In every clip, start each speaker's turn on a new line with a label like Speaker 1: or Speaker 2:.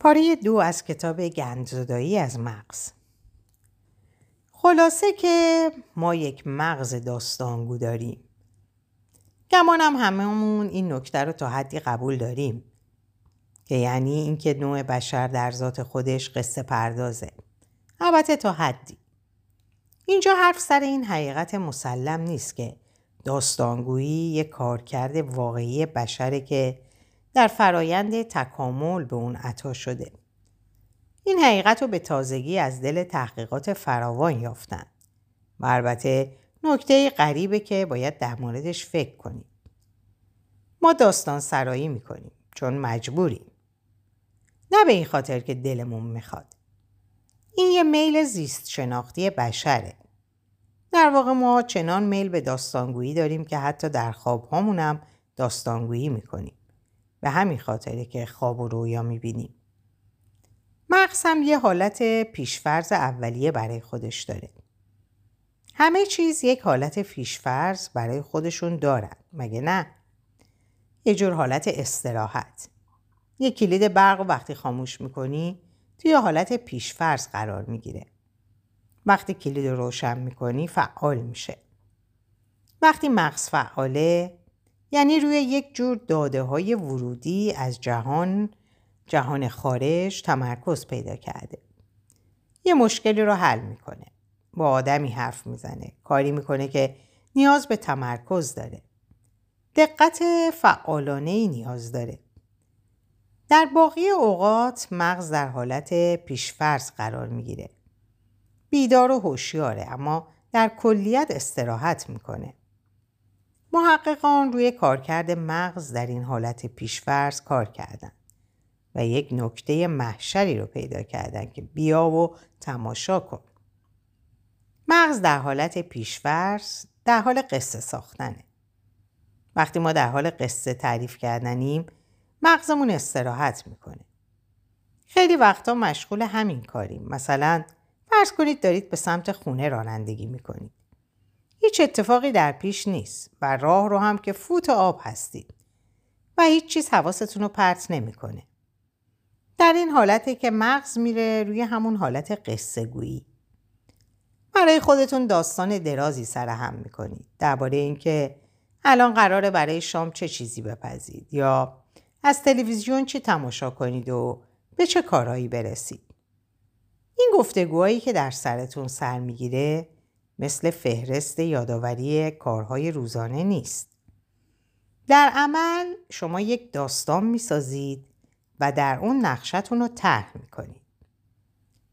Speaker 1: پاره دو از کتاب گندزدایی از مغز. خلاصه که ما یک مغز داستانگو داریم. گمانم هممون این نکته رو تا حدی قبول داریم که یعنی اینکه نوع بشر در ذات خودش قصه پردازه. البته تا حدی. اینجا حرف سر این حقیقت مسلم نیست که داستانگویی یک کارکرد واقعی بشره که در فرایند تکامل به اون عطا شده. این حقیقت رو به تازگی از دل تحقیقات فراوان یافتن. و البته نکته غریبه که باید در موردش فکر کنیم. ما داستان سرایی می‌کنیم چون مجبوریم. نه به این خاطر که دلمون می‌خواد. این یه میل زیست شناختی بشره. در واقع ما چنان میل به داستانگویی داریم که حتی در خواب هم داستانگویی می‌کنیم. به همین خاطره که خواب و رویا می‌بینیم. مغز یه حالت پیشفرز اولیه برای خودش داره. همه چیز یک حالت پیشفرز برای خودشون دارن. مگه نه؟ یه جور حالت استراحت. یه کلید برق وقتی خاموش می‌کنی توی حالت پیشفرز قرار می‌گیره. وقتی کلید رو روشن می‌کنی فعال میشه. وقتی مغز فعاله یعنی روی یک جور داده های ورودی از جهان جهان خارج تمرکز پیدا کرده. یه مشکلی رو حل می‌کنه. با آدمی حرف می‌زنه. کاری می‌کنه که نیاز به تمرکز داره. دقت فعالانه ای نیاز داره. در باقی اوقات مغز در حالت پیشفرض قرار می‌گیره. بیدار و هوشیاره اما در کلیت استراحت می‌کنه. محققان روی کارکرد مغز در این حالت پیشفرض کار کردند و یک نکته محشری رو پیدا کردند که بیا و تماشا کن. مغز در حالت پیشفرض در حال قصه ساختنه. وقتی ما در حال قصه تعریف کردنیم مغزمون استراحت می‌کنه. خیلی وقتا مشغول همین کاریم. مثلا فرض کنید دارید به سمت خونه رانندگی می‌کنید. هیچ اتفاقی در پیش نیست و راه رو هم که فوت آب هستید و هیچ چیز حواستون رو پرت نمی‌کنه. در این حالته که مغز میره روی همون حالت قصه گویی. برای خودتون داستان درازی سرهم می‌کنید درباره اینکه الان قراره برای شام چه چیزی بپزید یا از تلویزیون چی تماشا کنید و به چه کارهایی برسید. این گفتگوهایی که در سرتون سر می‌گیره مثل فهرست یادآوری کارهای روزانه نیست. در عمل شما یک داستان می‌سازید و در اون نقشتون رو طرح می‌کنید.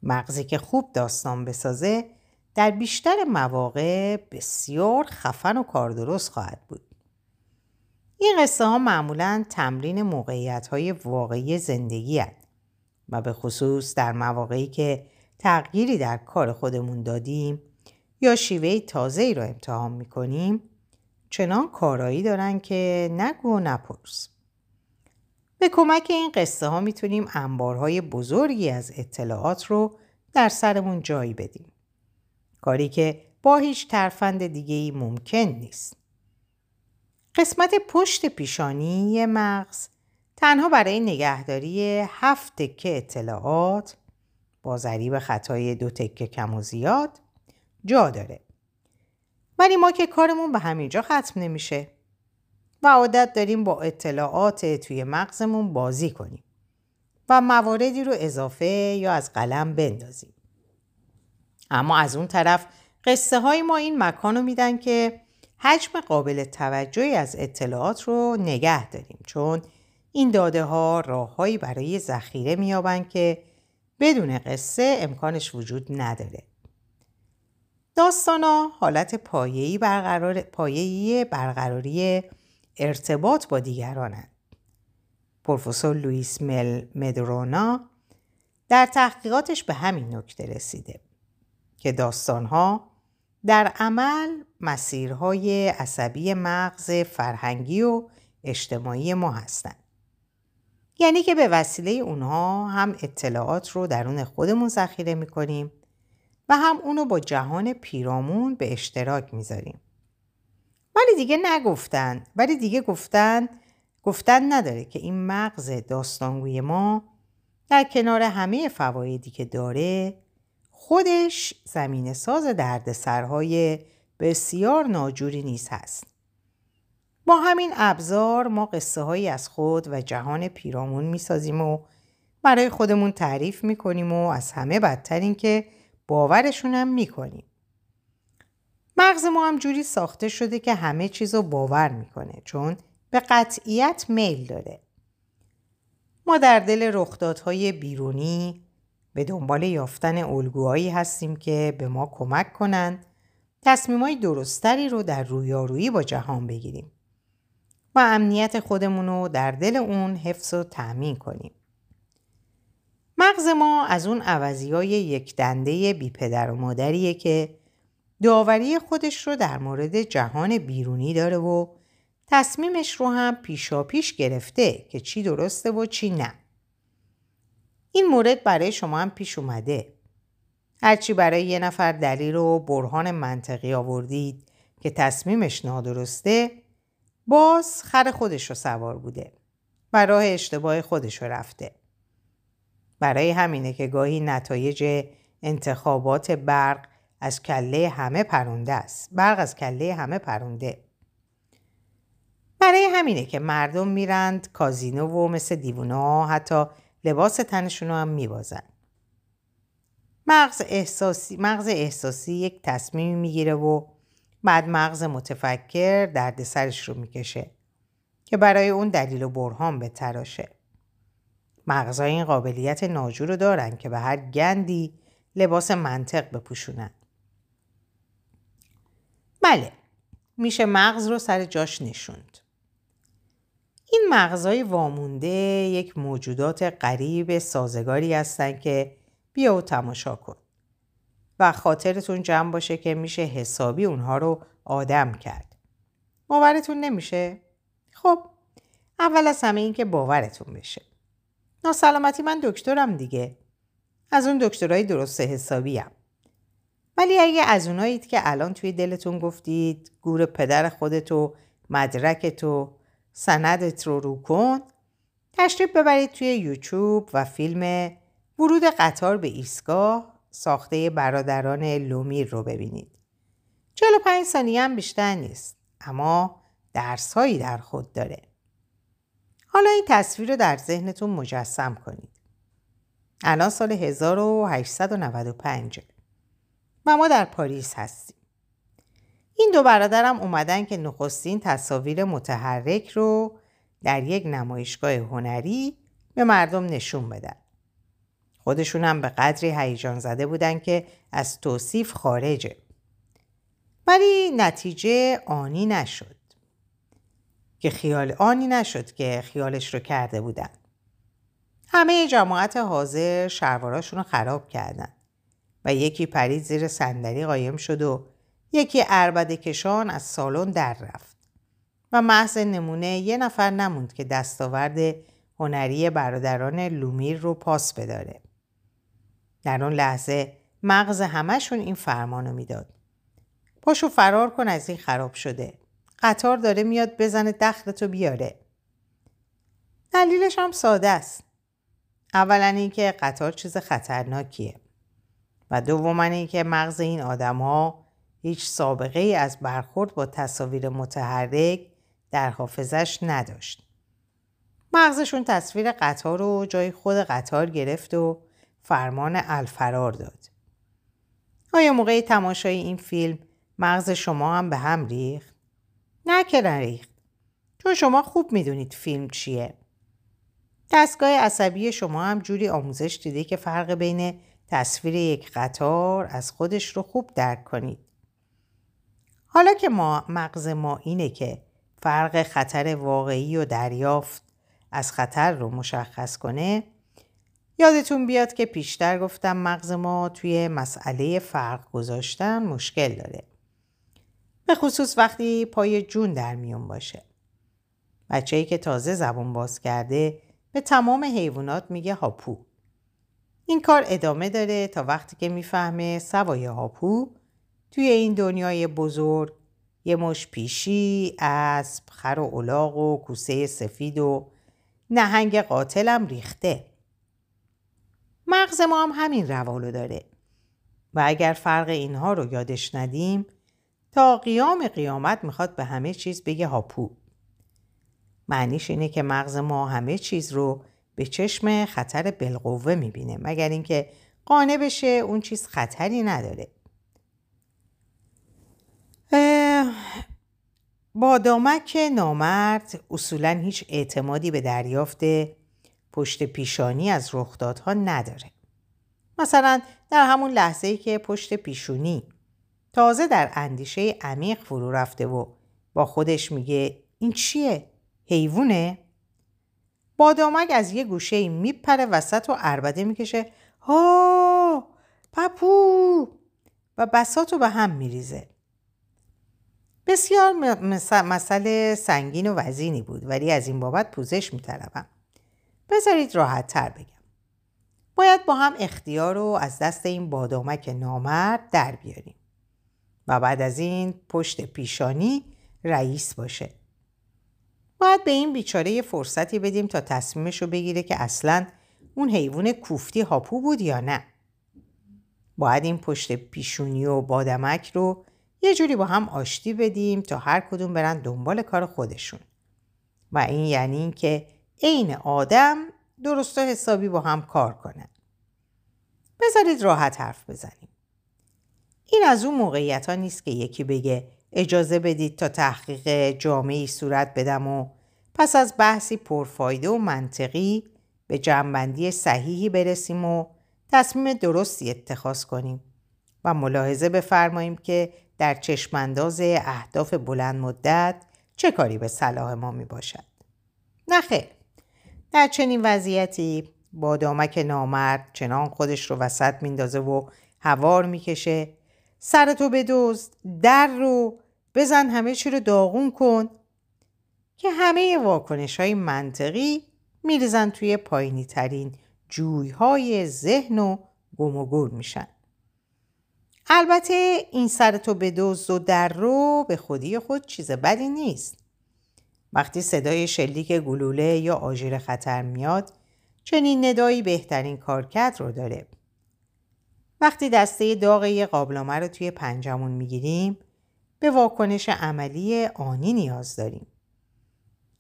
Speaker 1: مغزی که خوب داستان بسازه در بیشتر مواقع بسیار خفن و کاردرست خواهد بود. این قصه ها معمولا تمرین موقعیت های واقعی زندگی هست و به خصوص در مواقعی که تغییری در کار خودمون دادیم یا شیوه تازه ای را امتحان می کنیم چنان کارایی دارن که نگو و نپرس. به کمک این قصه ها می‌تونیم انبارهای بزرگی از اطلاعات رو در سرمون جایی بدیم. کاری که با هیچ ترفند دیگه ای ممکن نیست. قسمت پشت پیشانی مغز تنها برای نگهداری هفت تکه اطلاعات با ضریب خطای دو تکه کم و زیاد جا داره. ولی ما که کارمون به همینجا ختم نمیشه و عادت داریم با اطلاعات توی مغزمون بازی کنیم و مواردی رو اضافه یا از قلم بندازیم. اما از اون طرف قصه های ما این مکان رو میدن که حجم قابل توجهی از اطلاعات رو نگه داریم چون این داده ها راههایی برای ذخیره میابن که بدون قصه امکانش وجود نداره. داستانا حالت پایه‌ای برقرار پایه‌ای برقراری ارتباط با دیگرانند. پروفسور لوئیس مل مدرونا در تحقیقاتش به همین نکته رسیده که داستانها در عمل مسیرهای عصبی مغز فرهنگی و اجتماعی ما هستند. یعنی که به وسیله اونها هم اطلاعات رو درون خودمون ذخیره می‌کنیم و هم اونو با جهان پیرامون به اشتراک می‌ذاریم. ولی دیگه نگفتن ولی دیگه گفتن گفتن نداره که این مغز داستانگوی ما در کنار همه فوایدی که داره خودش زمین ساز دردسرهای بسیار ناجوری نیز هست. با همین ابزار ما قصه هایی از خود و جهان پیرامون می سازیم و برای خودمون تعریف می کنیم و از همه بدتر این که باورشون می کنیم. مغز ما هم جوری ساخته شده که همه چیز رو باور می‌کنه چون به قطعیت میل داره. ما در دل رخدادهای بیرونی به دنبال یافتن الگوهایی هستیم که به ما کمک کنند تصمیمای درستری رو در رویارویی با جهان بگیریم و امنیت خودمون رو در دل اون حفظ و تأمین کنیم. مغز ما از اون عوضی های یک دنده بی پدر و مادریه که داوری خودش رو در مورد جهان بیرونی داره و تصمیمش رو هم پیشا پیش گرفته که چی درسته و چی نه. این مورد برای شما هم پیش اومده. هرچی برای یه نفر دلیل و برهان منطقی آوردید که تصمیمش نادرسته باز خر خودش رو سوار بوده و راه اشتباه خودش رو رفته. برای همینه که گاهی نتایج انتخابات برق از کله همه پرونده است. برق از کله همه پرونده. برای همینه که مردم میرند کازینو و مثل دیوونا حتی لباس تنشون رو هم میبازن. مغز احساسی, مغز احساسی یک تصمیمی می‌گیره و بعد مغز متفکر درد سرش رو می‌کشه که برای اون دلیل و برهان به تراشه. مغزها این قابلیت ناجور رو دارن که به هر گندی لباس منطق بپوشونن. بله میشه مغز رو سر جاش نشوند. این مغزهای وامونده یک موجودات غریب سازگاری هستن که بیا و تماشا کن. و خاطرتون جمع باشه که میشه حسابی اونها رو آدم کرد. باورتون نمیشه؟ خب اول از همه این که باورتون بشه. ناسلامتی من دکترم دیگه. از اون دکترهای درست حسابیم. ولی اگه از اونایید که الان توی دلتون گفتید گور پدر خودتو مدرکتو سندت رو رو کن تشریف ببرید توی یوتیوب و فیلم ورود قطار به ایستگاه ساخته برادران لومیر رو ببینید. 45 ثانیه هم بیشتر نیست اما درسهایی در خود داره. حالا این تصویر رو در ذهنتون مجسم کنید. الان سال 1895 و ما در پاریس هستیم. این دو برادرم اومدن که نخستین تصاویر متحرک رو در یک نمایشگاه هنری به مردم نشون بدن. خودشون هم به قدری هیجان زده بودن که از توصیف خارجه. ولی نتیجه آنی نشد. که خیال آنی نشد که خیالش رو کرده بودن. همه جماعت حاضر شرواراشون رو خراب کردن. و یکی پرید زیر صندلی قایم شد و یکی عربده کشان از سالن در رفت و محض نمونه یه نفر نموند که دستاورد هنری برادران لومیر رو پاس بداره. در اون لحظه مغز همشون این فرمانو می‌داد. پاشو فرار کن از این خراب شده. قطار داره میاد بزنه دخلتو بیاره. دلیلش هم ساده است. اولا اینکه قطار چیز خطرناکیه. و دوما این که مغز این آدم ها هیچ سابقه ای از برخورد با تصاویر متحرک در حافظش نداشت. مغزشون تصویر قطار رو جای خود قطار گرفت و فرمان الفرار داد. آیا موقع تماشای این فیلم مغز شما هم به هم ریخت؟ نه که ریخت. چون شما خوب می‌دونید فیلم چیه. دستگاه عصبی شما هم جوری آموزش دیده که فرق بین تصویر یک قطار از خودش رو خوب درک کنید. حالا که ما مغز ما اینه که فرق خطر واقعی و دریافت از خطر رو مشخص کنه یادتون بیاد که پیشتر گفتم مغز ما توی مسئله فرق گذاشتن مشکل داره. به خصوص وقتی پای جون در میون باشه. بچه‌ای که تازه زبون باز کرده به تمام حیوانات میگه هاپو. این کار ادامه داره تا وقتی که می‌فهمه سوای هاپو توی این دنیای بزرگ یه مش پیشی، اسب، خر و الاغ و کوسه سفید و نهنگ قاتلم ریخته. مغز ما هم همین روالو داره و اگر فرق اینها رو یادش ندیم تا قیام قیامت می‌خواد به همه چیز بگه هاپو معنیش اینه که مغز ما همه چیز رو به چشم خطر بالقوه می‌بینه مگر اینکه قانع بشه اون چیز خطری نداره با دامک نامرد اصولا هیچ اعتمادی به دریافت پشت پیشانی از رخدادها نداره. مثلا در همون لحظه ای که پشت پیشونی تازه در اندیشه عمیق فرو رفته و با خودش میگه این چیه؟ حیوونه؟ بادامک از یه گوشه میپره وسط و عربده می‌کشه ها پپو و بساتو به هم میریزه. بسیار مسئله سنگین و وزینی بود ولی از این بابت پوزش میطلبم. بذارید راحت تر بگم. باید با هم اختیار رو از دست این بادامک نامرد در بیاریم. و بعد از این پشت پیشانی رئیس باشه. باید به این بیچاره فرصتی بدیم تا تصمیمش رو بگیره که اصلا اون حیوان کوفتی هاپو بود یا نه. باید این پشت پیشونی و بادمک رو یه جوری با هم آشتی بدیم تا هر کدوم برن دنبال کار خودشون. و این یعنی اینکه عین آدم درست و حسابی با هم کار کنن. بذارید راحت حرف بزنیم. این از اون موقعیت ها نیست که یکی بگه اجازه بدید تا تحقیق جامعی صورت بدم و پس از بحثی پرفایده و منطقی به جنبندی صحیحی برسیم و تصمیم درستی اتخاذ کنیم و ملاحظه بفرماییم که در چشمانداز اهداف بلند مدت چه کاری به صلاح ما می باشد. نخیر در چنین وضعیتی با دامک نامرد چنان خودش رو وسط میندازه و هوار می‌کشه سرتو بدزد در رو بزن همه چی رو داغون کن که همه واکنش های منطقی میریزن توی پایینی ترین جوی های ذهن و گم و گور میشن. البته این سرتو بدزد و در رو به خودی خود چیز بدی نیست. وقتی صدای شلیک گلوله یا آژیر خطر میاد چنین ندایی بهترین کارکرد رو داره. وقتی دسته داغ یه قابلمه رو توی پنجمون می‌گیریم به واکنش عملی آنی نیاز داریم.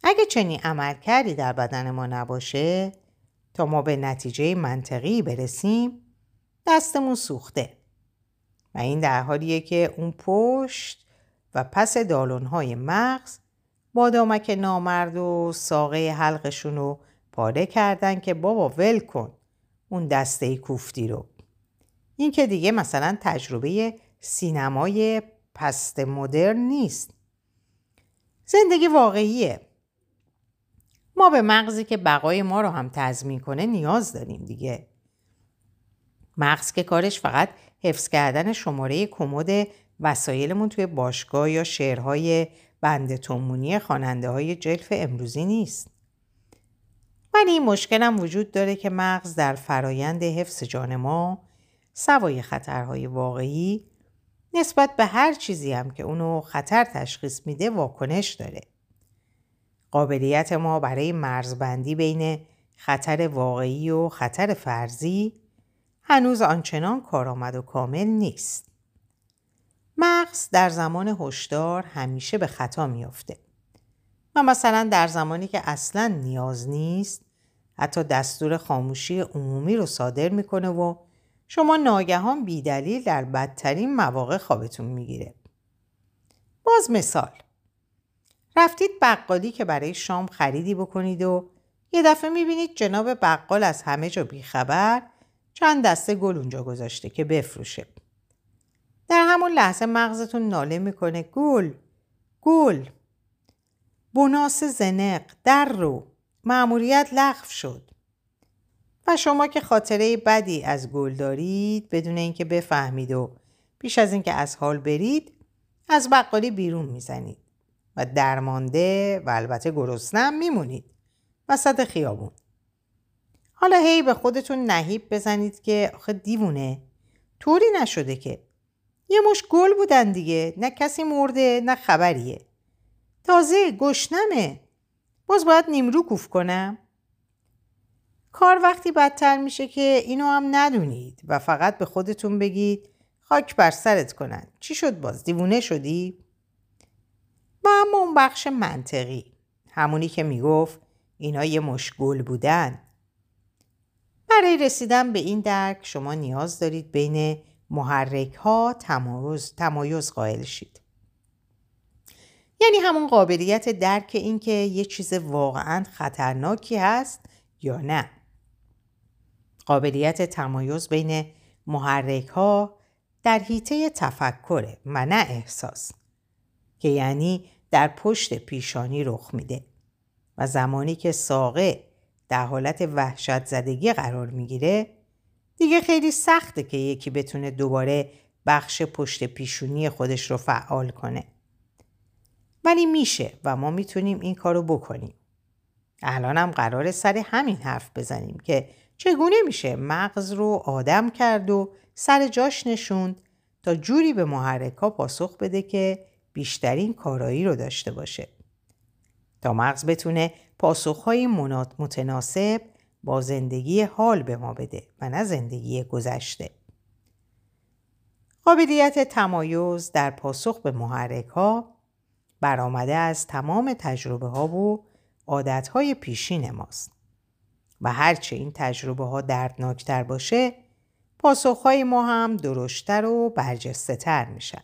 Speaker 1: اگه چنین عمل کردی در بدن ما نباشه تا ما به نتیجه منطقی برسیم دستمون سوخته و این در حالیه که اون پشت و پس دالونهای مغز بادامک نامرد و ساقه حلقشون رو پاره کردن که بابا ول کن اون دسته کوفتی رو این که دیگه مثلا تجربه سینمای پست مدرن نیست. زندگی واقعیه. ما به مغزی که بقای ما رو هم تضمین کنه نیاز داریم دیگه. مغز که کارش فقط حفظ کردن شماره کمد وسایلمون توی باشگاه یا شعرهای بند تومونی خواننده های جلف امروزی نیست. ولی این مشکلم وجود داره که مغز در فرایند حفظ جان ما سوای خطرهای واقعی نسبت به هر چیزی هم که اونو خطر تشخیص میده واکنش داره. قابلیت ما برای مرزبندی بین خطر واقعی و خطر فرضی هنوز آنچنان کارآمد و کامل نیست. مغز در زمان هشدار همیشه به خطا میافته و مثلا در زمانی که اصلا نیاز نیست حتی دستور خاموشی عمومی رو صادر می‌کنه و شما ناگهان بیدلیل در بدترین مواقع خوابتون می‌گیره. باز مثال رفتید بقالی که برای شام خریدی بکنید و یه دفعه می‌بینید جناب بقال از همه جا بیخبر چند دسته گل اونجا گذاشته که بفروشه. در همون لحظه مغزتون ناله می‌کنه گل گل بناس زنق در رو معمولیت لغو شد و شما که خاطره بدی از گل دارید بدون اینکه بفهمید و پیش از اینکه از حال برید از بقالی بیرون می‌زنید و درمانده و البته گرسنم میمونید. وسط خیابون. حالا هی به خودتون نهیب بزنید که آخه دیوونه. طوری نشده که. یه مش گل بودن دیگه نه کسی مرده نه خبریه. تازه گشنمه. باز باید نیمرو کوف کنم. کار وقتی بدتر میشه که اینو هم ندونید و فقط به خودتون بگید خاک بر سرت کنن. چی شد باز؟ دیوونه شدی؟ و اما اون بخش منطقی. همونی که می‌گفت اینا یه مشگل بودن. برای رسیدن به این درک شما نیاز دارید بین محرک ها تمایز, تمایز قائل شید. یعنی همون قابلیت درک این که یه چیز واقعا خطرناکی هست یا نه. قابلیت تمایز بین محرک ها در حیطه تفکره و نه احساس که یعنی در پشت پیشانی رخ میده و زمانی که ساقه در حالت وحشت زدگی قرار می‌گیره دیگه خیلی سخته که یکی بتونه دوباره بخش پشت پیشونی خودش رو فعال کنه. ولی میشه و ما می‌تونیم این کارو بکنیم. الان هم قرار سر همین حرف بزنیم که چگونه میشه مغز رو آدم کرد و سر جاش نشوند تا جوری به محرکا پاسخ بده که بیشترین کارایی رو داشته باشه. تا مغز بتونه پاسخهای متناسب با زندگی حال به ما بده و نه زندگی گذشته. قابلیت تمایز در پاسخ به محرک ها برآمده از تمام تجربه ها و عادت های پیشین ماست و هرچه این تجربه ها دردناکتر باشه پاسخ های ما هم درشتر و برجسته تر میشن.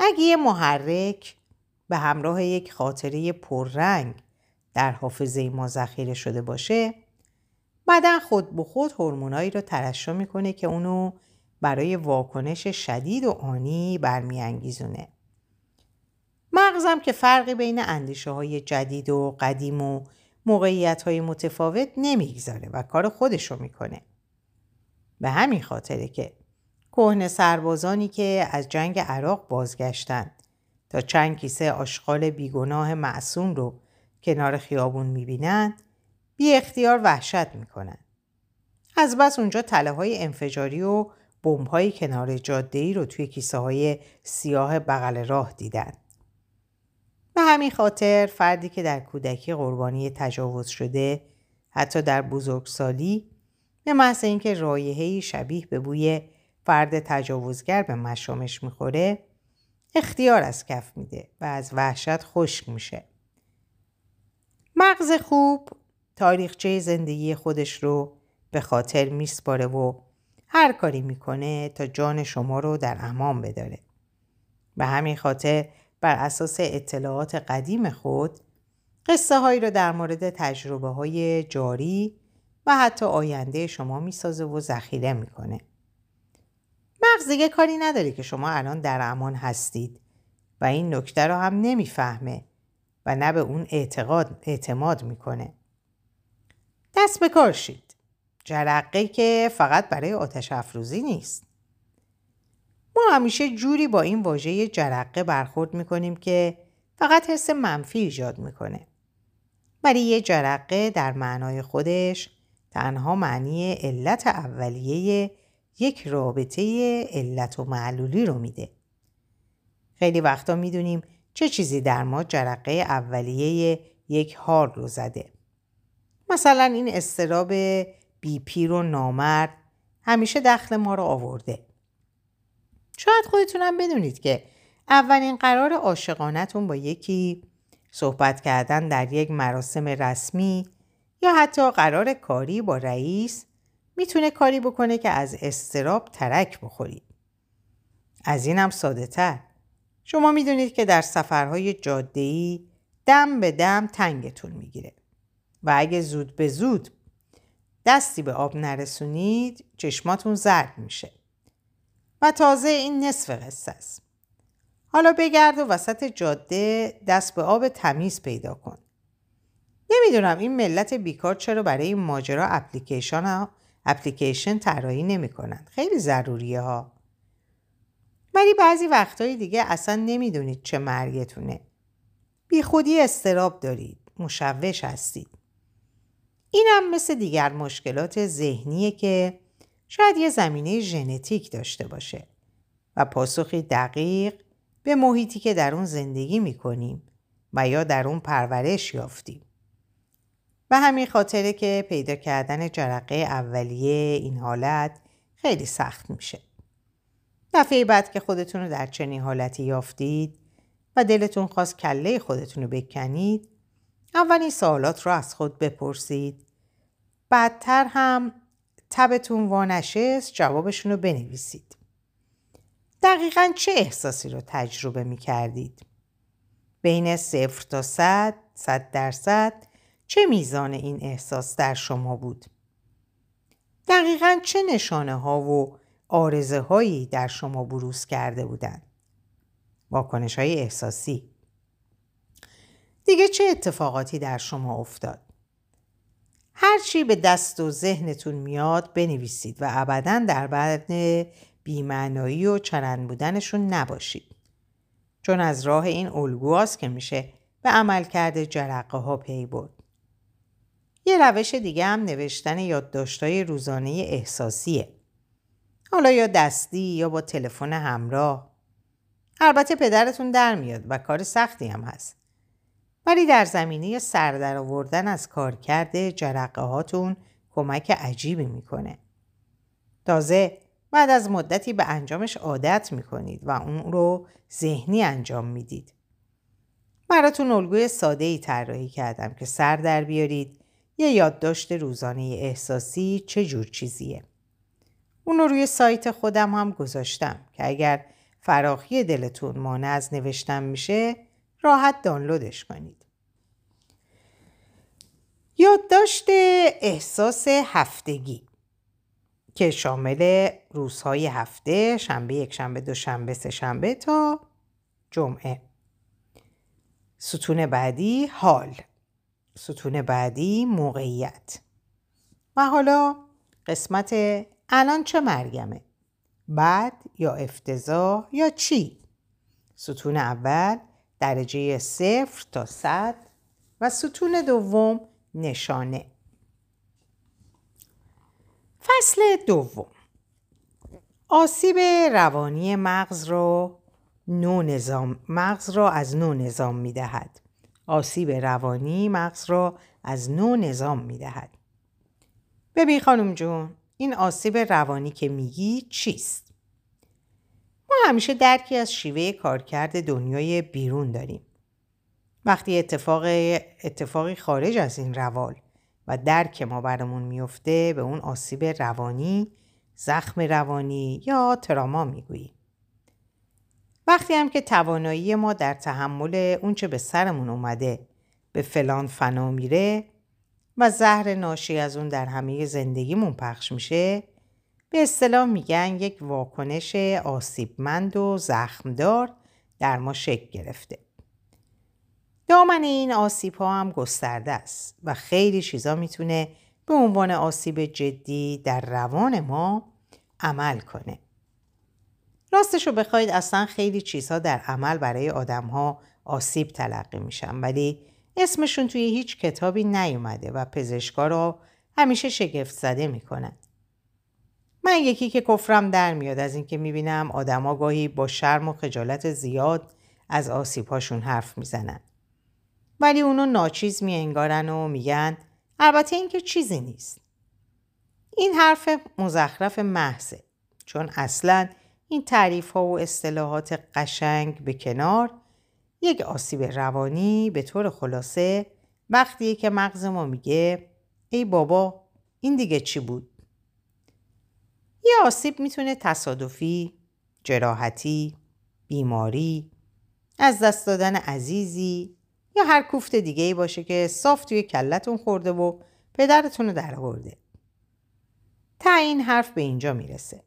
Speaker 1: اگه یه محرک به همراه یک خاطره پررنگ در حافظه ما ذخیره شده باشه بدن خود به خود هورمونایی رو ترشح می‌کنه که اونو برای واکنش شدید و آنی برمیانگیزونه مغزم که فرقی بین اندیشه های جدید و قدیم و موقعیت های متفاوت نمی‌گذاره و کار خودش رو می‌کنه. به همین خاطره که کهنه سربازانی که از جنگ عراق بازگشتند تا چند کیسه آشغال بیگناه معصوم رو کنار خیابون می‌بینند بی اختیار وحشت می‌کنن. از بس اونجا تله های انفجاری و بمب های کنار جاده ای رو توی کیسه های سیاه بغل راه دیدن. به همین خاطر فردی که در کودکی قربانی تجاوز شده حتی در بزرگسالی به محض اینکه رایحه‌ای شبیه به بوی فرد تجاوزگر به مشامش می‌خوره اختیار از کف میده و از وحشت خشک میشه. مغز خوب تاریخچه زندگی خودش رو به خاطر میسپاره و هر کاری می‌کنه تا جان شما رو در امان بداره. به همین خاطر بر اساس اطلاعات قدیم خود قصه هایی رو در مورد تجربه های جاری و حتی آینده شما می‌سازه و ذخیره می‌کنه. مغز دیگه کاری نداره که شما الان در امان هستید و این نکته رو هم نمی‌فهمه و نه به اون اعتقاد اعتماد می‌کنه. دست به کار شید. جرقه که فقط برای آتش افروزی نیست. ما همیشه جوری با این واژه جرقه برخورد می‌کنیم که فقط حس منفی ایجاد می‌کنه. ولی یه جرقه در معنای خودش تنها معنی علت اولیه یک رابطه علت و معلولی رو میده. خیلی وقتا می‌دونیم چه چیزی در ما جرقه اولیه یک حال رو زده. مثلا این استراب بی پیر و نامرد همیشه دخل ما رو آورده. شاید خودتونم بدونید که اولین قرار عاشقانتون با یکی صحبت کردن در یک مراسم رسمی یا حتی قرار کاری با رئیس می‌تونه کاری بکنه که از استراب ترک بخورید. از اینم ساده تر. شما می‌دونید که در سفرهای جادهی دم به دم تنگتون می‌گیره و اگه زود به زود دستی به آب نرسونید چشماتون زرد میشه و تازه این نصف قصه است. حالا بگرد و وسط جاده دست به آب تمیز پیدا کن. نمی‌دونم این ملت بیکار چرا برای این ماجرا اپلیکیشن اپلیکیشن طراحی نمی‌کنن. خیلی ضروریه ها. ولی بعضی وقتهای دیگه اصلا نمی‌دونید چه مرگتونه. بی خودی استراب دارید. مشوش هستید. اینم مثل دیگر مشکلات ذهنیه که شاید یه زمینه ژنتیک داشته باشه و پاسخی دقیق به محیطی که در اون زندگی می‌کنیم و یا در اون پرورش یافتیم. به همین خاطره که پیدا کردن جرقه اولیه این حالت خیلی سخت میشه. دفعه بعد که خودتون رو در چنین حالتی یافتید و دلتون خواست کله خودتون رو بکنید اولین سوالات رو از خود بپرسید بعدتر هم تبتون وانشست جوابشون رو بنویسید دقیقا چه احساسی رو تجربه می کردید؟ بین صفر تا صد، صد درصد چه میزان این احساس در شما بود؟ دقیقا چه نشانه ها و آرزه هایی در شما بروز کرده بودند؟ واکنش های احساسی دیگه چه اتفاقاتی در شما افتاد؟ هرچی به دست و ذهنتون میاد بنویسید و ابدا در بعد بیمعنایی و چرند بودنشون نباشید. چون از راه این الگوهاست که میشه به عمل کرده جرقه ها پی برد. یه روش دیگه هم نوشتن یادداشت‌های روزانه احساسیه. حالا یا دستی یا با تلفن همراه. البته پدرتون در میاد و کار سختی هم هست. ولی در زمینه سر آوردن از کار کرده جرقه هاتون کمک عجیبی می‌کنه. تازه بعد از مدتی به انجامش عادت می‌کنید و اون رو ذهنی انجام می‌دید. براتون الگوی ساده ای طراحی کردم که سر در بیارید یه یادداشت روزانه احساسی چه جور چیزیه. اون رو روی سایت خودم هم گذاشتم که اگر فراخی دلتون مانع از نوشتن میشه راحت دانلودش کنید. یادداشت احساس هفتگی که شامل روزهای هفته شنبه یک شنبه دو شنبه سه شنبه تا جمعه. ستون بعدی حال. ستون بعدی موقعیت. و حالا قسمت الان چه مرگمه؟ بعد یا افتضاح یا چی؟ ستون اول درجه صفر تا صد و ستون دوم نشانه فصل دوم آسیب روانی مغز را نو مغز را از نو نظام می دهد. آسیب روانی مغز را از نو نظام می دهد. ببین خانم جون این آسیب روانی که میگی چیست؟ همیشه درکی از شیوه کارکرد دنیای بیرون داریم. وقتی اتفاق اتفاقی خارج از این روال و درک ما برامون میفته به اون آسیب روانی، زخم روانی یا تراما می‌گوییم. وقتی هم که توانایی ما در تحمل اونچه به سرمون اومده به فلان فنا میره و زهر ناشی از اون در همه زندگیمون پخش میشه به اصطلاح میگن یک واکنش آسیبمند و زخمدار در ما شکل گرفته. دامن این آسیب ها هم گسترده است و خیلی چیزا می‌تونه به عنوان آسیب جدی در روان ما عمل کنه. راستش رو بخواید اصلا خیلی چیزها در عمل برای آدم ها آسیب تلقی میشن ولی اسمشون توی هیچ کتابی نیومده و پزشکا رو همیشه شگفت زده می‌کنن. من یکی که کفرم در میاد از اینکه می‌بینم آدما گاهی با شرم و خجالت زیاد از آسیبهاشون حرف می‌زنن. ولی اونو ناچیز می انگارن و میگن البته این که چیزی نیست. این حرف مزخرف محضه چون اصلا این تعریف ها و اصطلاحات قشنگ به کنار یک آسیب روانی به طور خلاصه وقتیه که مغز ما میگه ای بابا این دیگه چی بود؟ یه آسیب می‌تونه تصادفی، جراحتی، بیماری، از دست دادن عزیزی یا هر کوفت دیگه ای باشه که صاف توی کلتون خورده و پدرتون رو در آورده. تا این حرف به اینجا می‌رسه.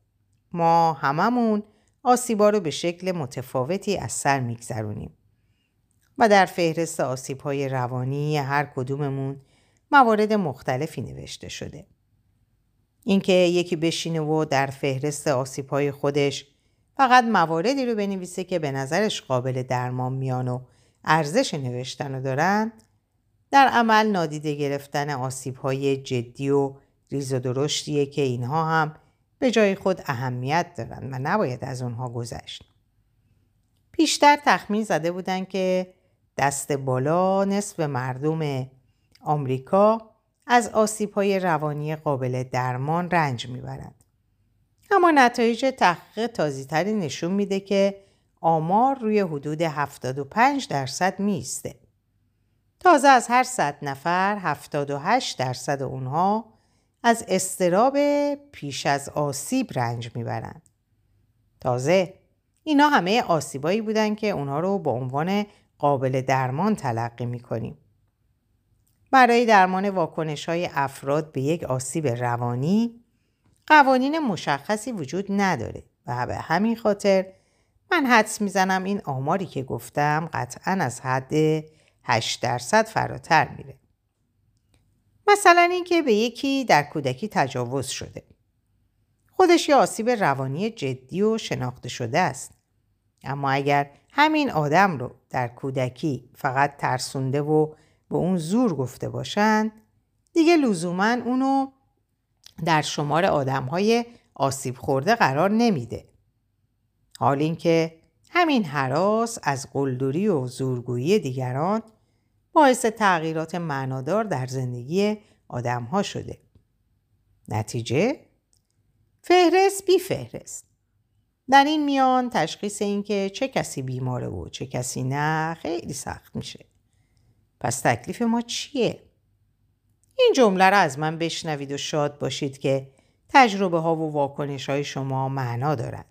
Speaker 1: ما هممون آسیبا رو به شکل متفاوتی از سر میگذرونیم. و در فهرست آسیب های روانی هر کدوممون موارد مختلفی نوشته شده. اینکه یکی بشینه و در فهرست آسیب های خودش فقط مواردی رو بنویسه که به نظرش قابل درمان میان و ارزش نوشتن رو دارن در عمل نادیده گرفتن آسیب های جدی و ریز و درشتیه که اینها هم به جای خود اهمیت دارن و نباید از اونها گذشت. پیشتر تخمین زده بودن که دست بالا نصف مردم آمریکا از آسیب های روانی قابل درمان رنج می‌برند. اما نتایج تحقیق تازیتری نشون میده که آمار روی حدود 75 درصد میسته. تازه از هر صد نفر 78 درصد اونها از استراب پیش از آسیب رنج می‌برند. تازه اینا همه آسیبایی بودن که اونها رو به عنوان قابل درمان تلقی می‌کنیم. برای درمان واکنش های افراد به یک آسیب روانی قوانین مشخصی وجود نداره و به همین خاطر من حدس می‌زنم این آماری که گفتم قطعا از حد 8 درصد فراتر میره. مثلا اینکه به یکی در کودکی تجاوز شده. خودش یه آسیب روانی جدی و شناخته شده است. اما اگر همین آدم رو در کودکی فقط ترسونده و به اون زور گفته باشند دیگه لزوما اونو در شمار آدم های آسیب خورده قرار نمیده. حال اینکه همین حراس از قلدری و زورگویی دیگران باعث تغییرات معنادار در زندگی آدم ها شده. نتیجه؟ فهرست بی فهرست. در این میان تشخیص اینکه چه کسی بیماره و چه کسی نه خیلی سخت میشه. پس تکلیف ما چیه؟ این جمله را از من بشنوید و شاد باشید که تجربه ها و واکنش های شما معنا دارند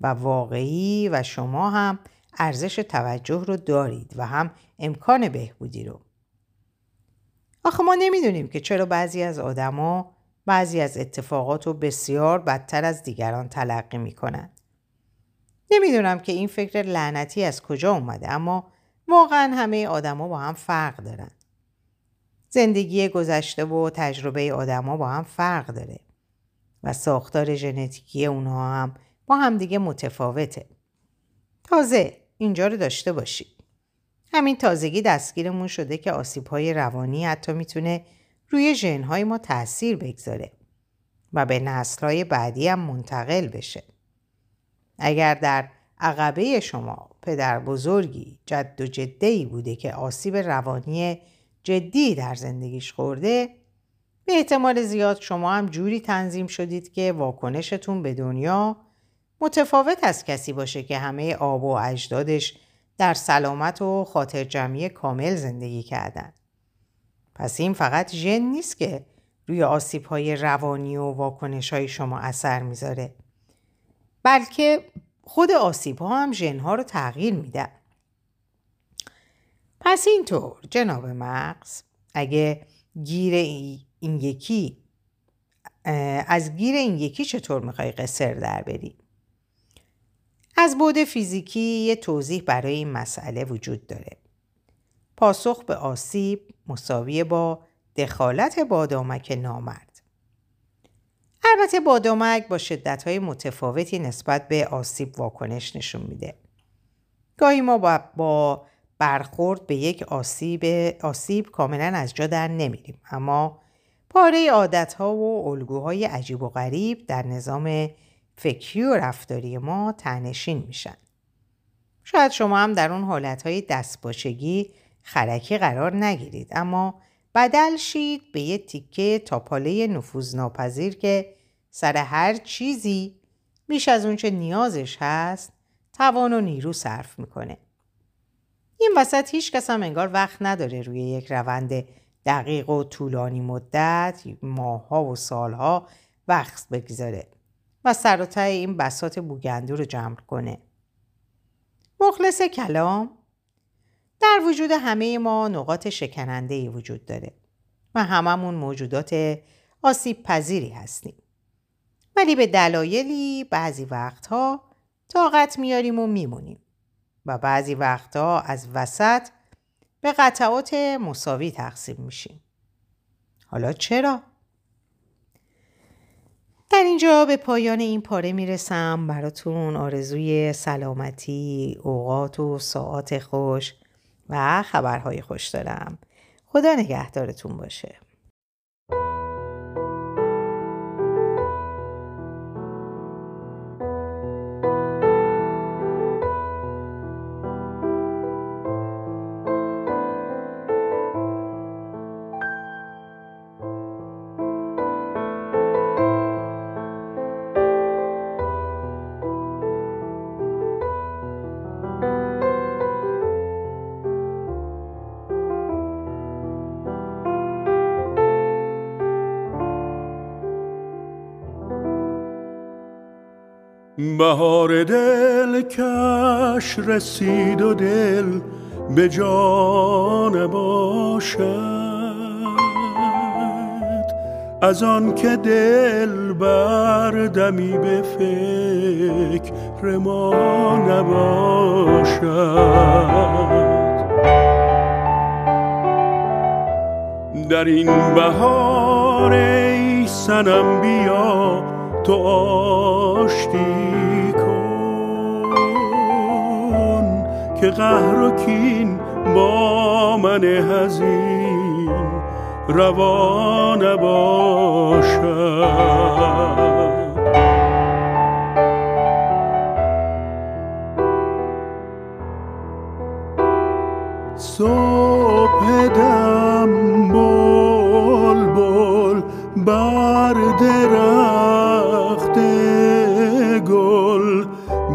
Speaker 1: و واقعی و شما هم ارزش توجه رو دارید و هم امکان بهبودی رو. آخه ما نمی‌دونیم که چرا بعضی از آدما بعضی از اتفاقات رو بسیار بدتر از دیگران تلقی می‌کنند. نمی‌دونم که این فکر لعنتی از کجا اومده اما واقعا همه آدما با هم فرق دارن. زندگی گذشته و تجربه آدما با هم فرق داره و ساختار ژنتیکی اونها هم با هم دیگه متفاوته. تازه اینجا رو داشته باشید. همین تازگی دستگیرمون شده که آسیب های روانی حتی می‌تونه روی ژنهای ما تاثیر بگذاره و به نسلهای بعدی هم منتقل بشه. اگر در عقبه شما پدر بزرگی جد و جده بوده که آسیب روانی جدی در زندگیش خورده به احتمال زیاد شما هم جوری تنظیم شدید که واکنشتون به دنیا متفاوت از کسی باشه که همه آب و اجدادش در سلامت و خاطر جمعی کامل زندگی کردن. پس این فقط ژن نیست که روی آسیب های روانی و واکنش های شما اثر می‌ذاره بلکه خود آسیب ها هم ژن ها رو تغییر میدن. پس اینطور جناب مغز اگه گیر این یکی از گیر این یکی چطور می‌خوای قصر در بری؟ از بود فیزیکی یه توضیح برای این مسئله وجود داره. پاسخ به آسیب مساوی با دخالت بادامک نامرد. البته بادامک با شدتهای متفاوتی نسبت به آسیب واکنش نشون میده. گاهی ما با, با برخورد به یک آسیب, آسیب کاملا از جا در نمیریم اما پاره عادتها و الگوهای عجیب و غریب در نظام فکری و رفتاری ما تنشین میشن. شاید شما هم در اون حالتهای دستباشگی خرکی قرار نگیرید اما بدل شید به یه تیکه تاپاله نفوذ ناپذیر که سر هر چیزی بیش از اونچه نیازش هست توان و نیرو صرف می‌کنه. این وسط هیچ کس هم انگار وقت نداره روی یک روند دقیق و طولانی مدت ماهها و سالها وقت بگذاره و سر و این بسات بوگندو رو جمع کنه. مخلص کلام در وجود همه ما نقاط شکننده ای وجود داره و هممون موجودات آسیب پذیری هستیم. ولی به دلایلی بعضی وقتها طاقت میاریم و میمونیم و بعضی وقتها از وسط به قطعات مساوی تقسیم میشیم. حالا چرا؟ در اینجا به پایان این پاره می‌رسم براتون آرزوی سلامتی، اوقات و ساعات خوش و خبرهای خوش دارم. خدا نگهدارتون باشه.
Speaker 2: بهار دل کش رسید و دل به جان باشد. از آن که دل بردمی به فکر ما نباشد. در این بهار ای سنم بیا تو آشتی کن که قهر و کین با من هزین روا نباشد. صبح دم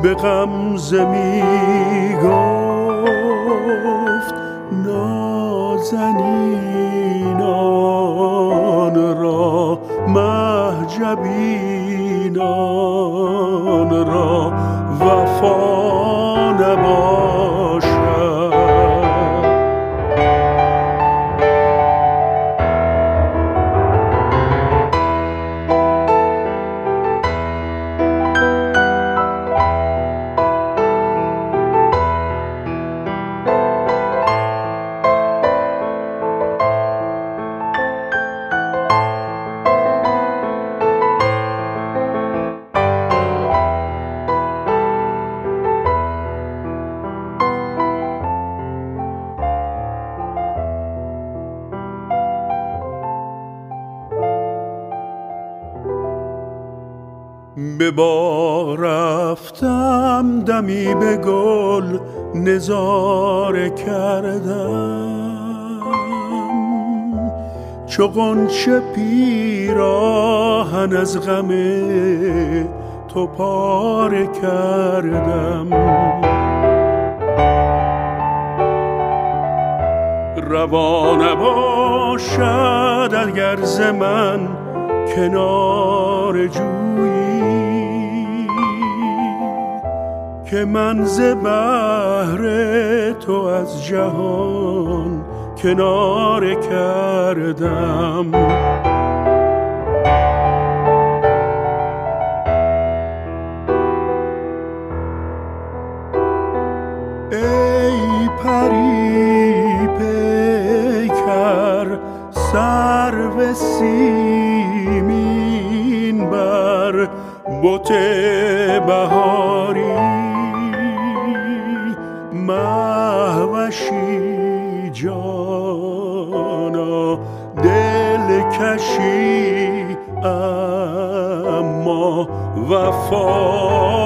Speaker 2: به غمزه می گفت نازنینان را مهجبینان را وفا نباشد به با رفتم دمی به گل نظاره کردم. چو غنچه پیراهن از غم تو پاره کردم. روا نباشد اگر ز من کنار جویی که من ز بهر تو از جهان کناره کردم. ای پری پیکر سرو سیمین بر بت بهاری اما وفا نداری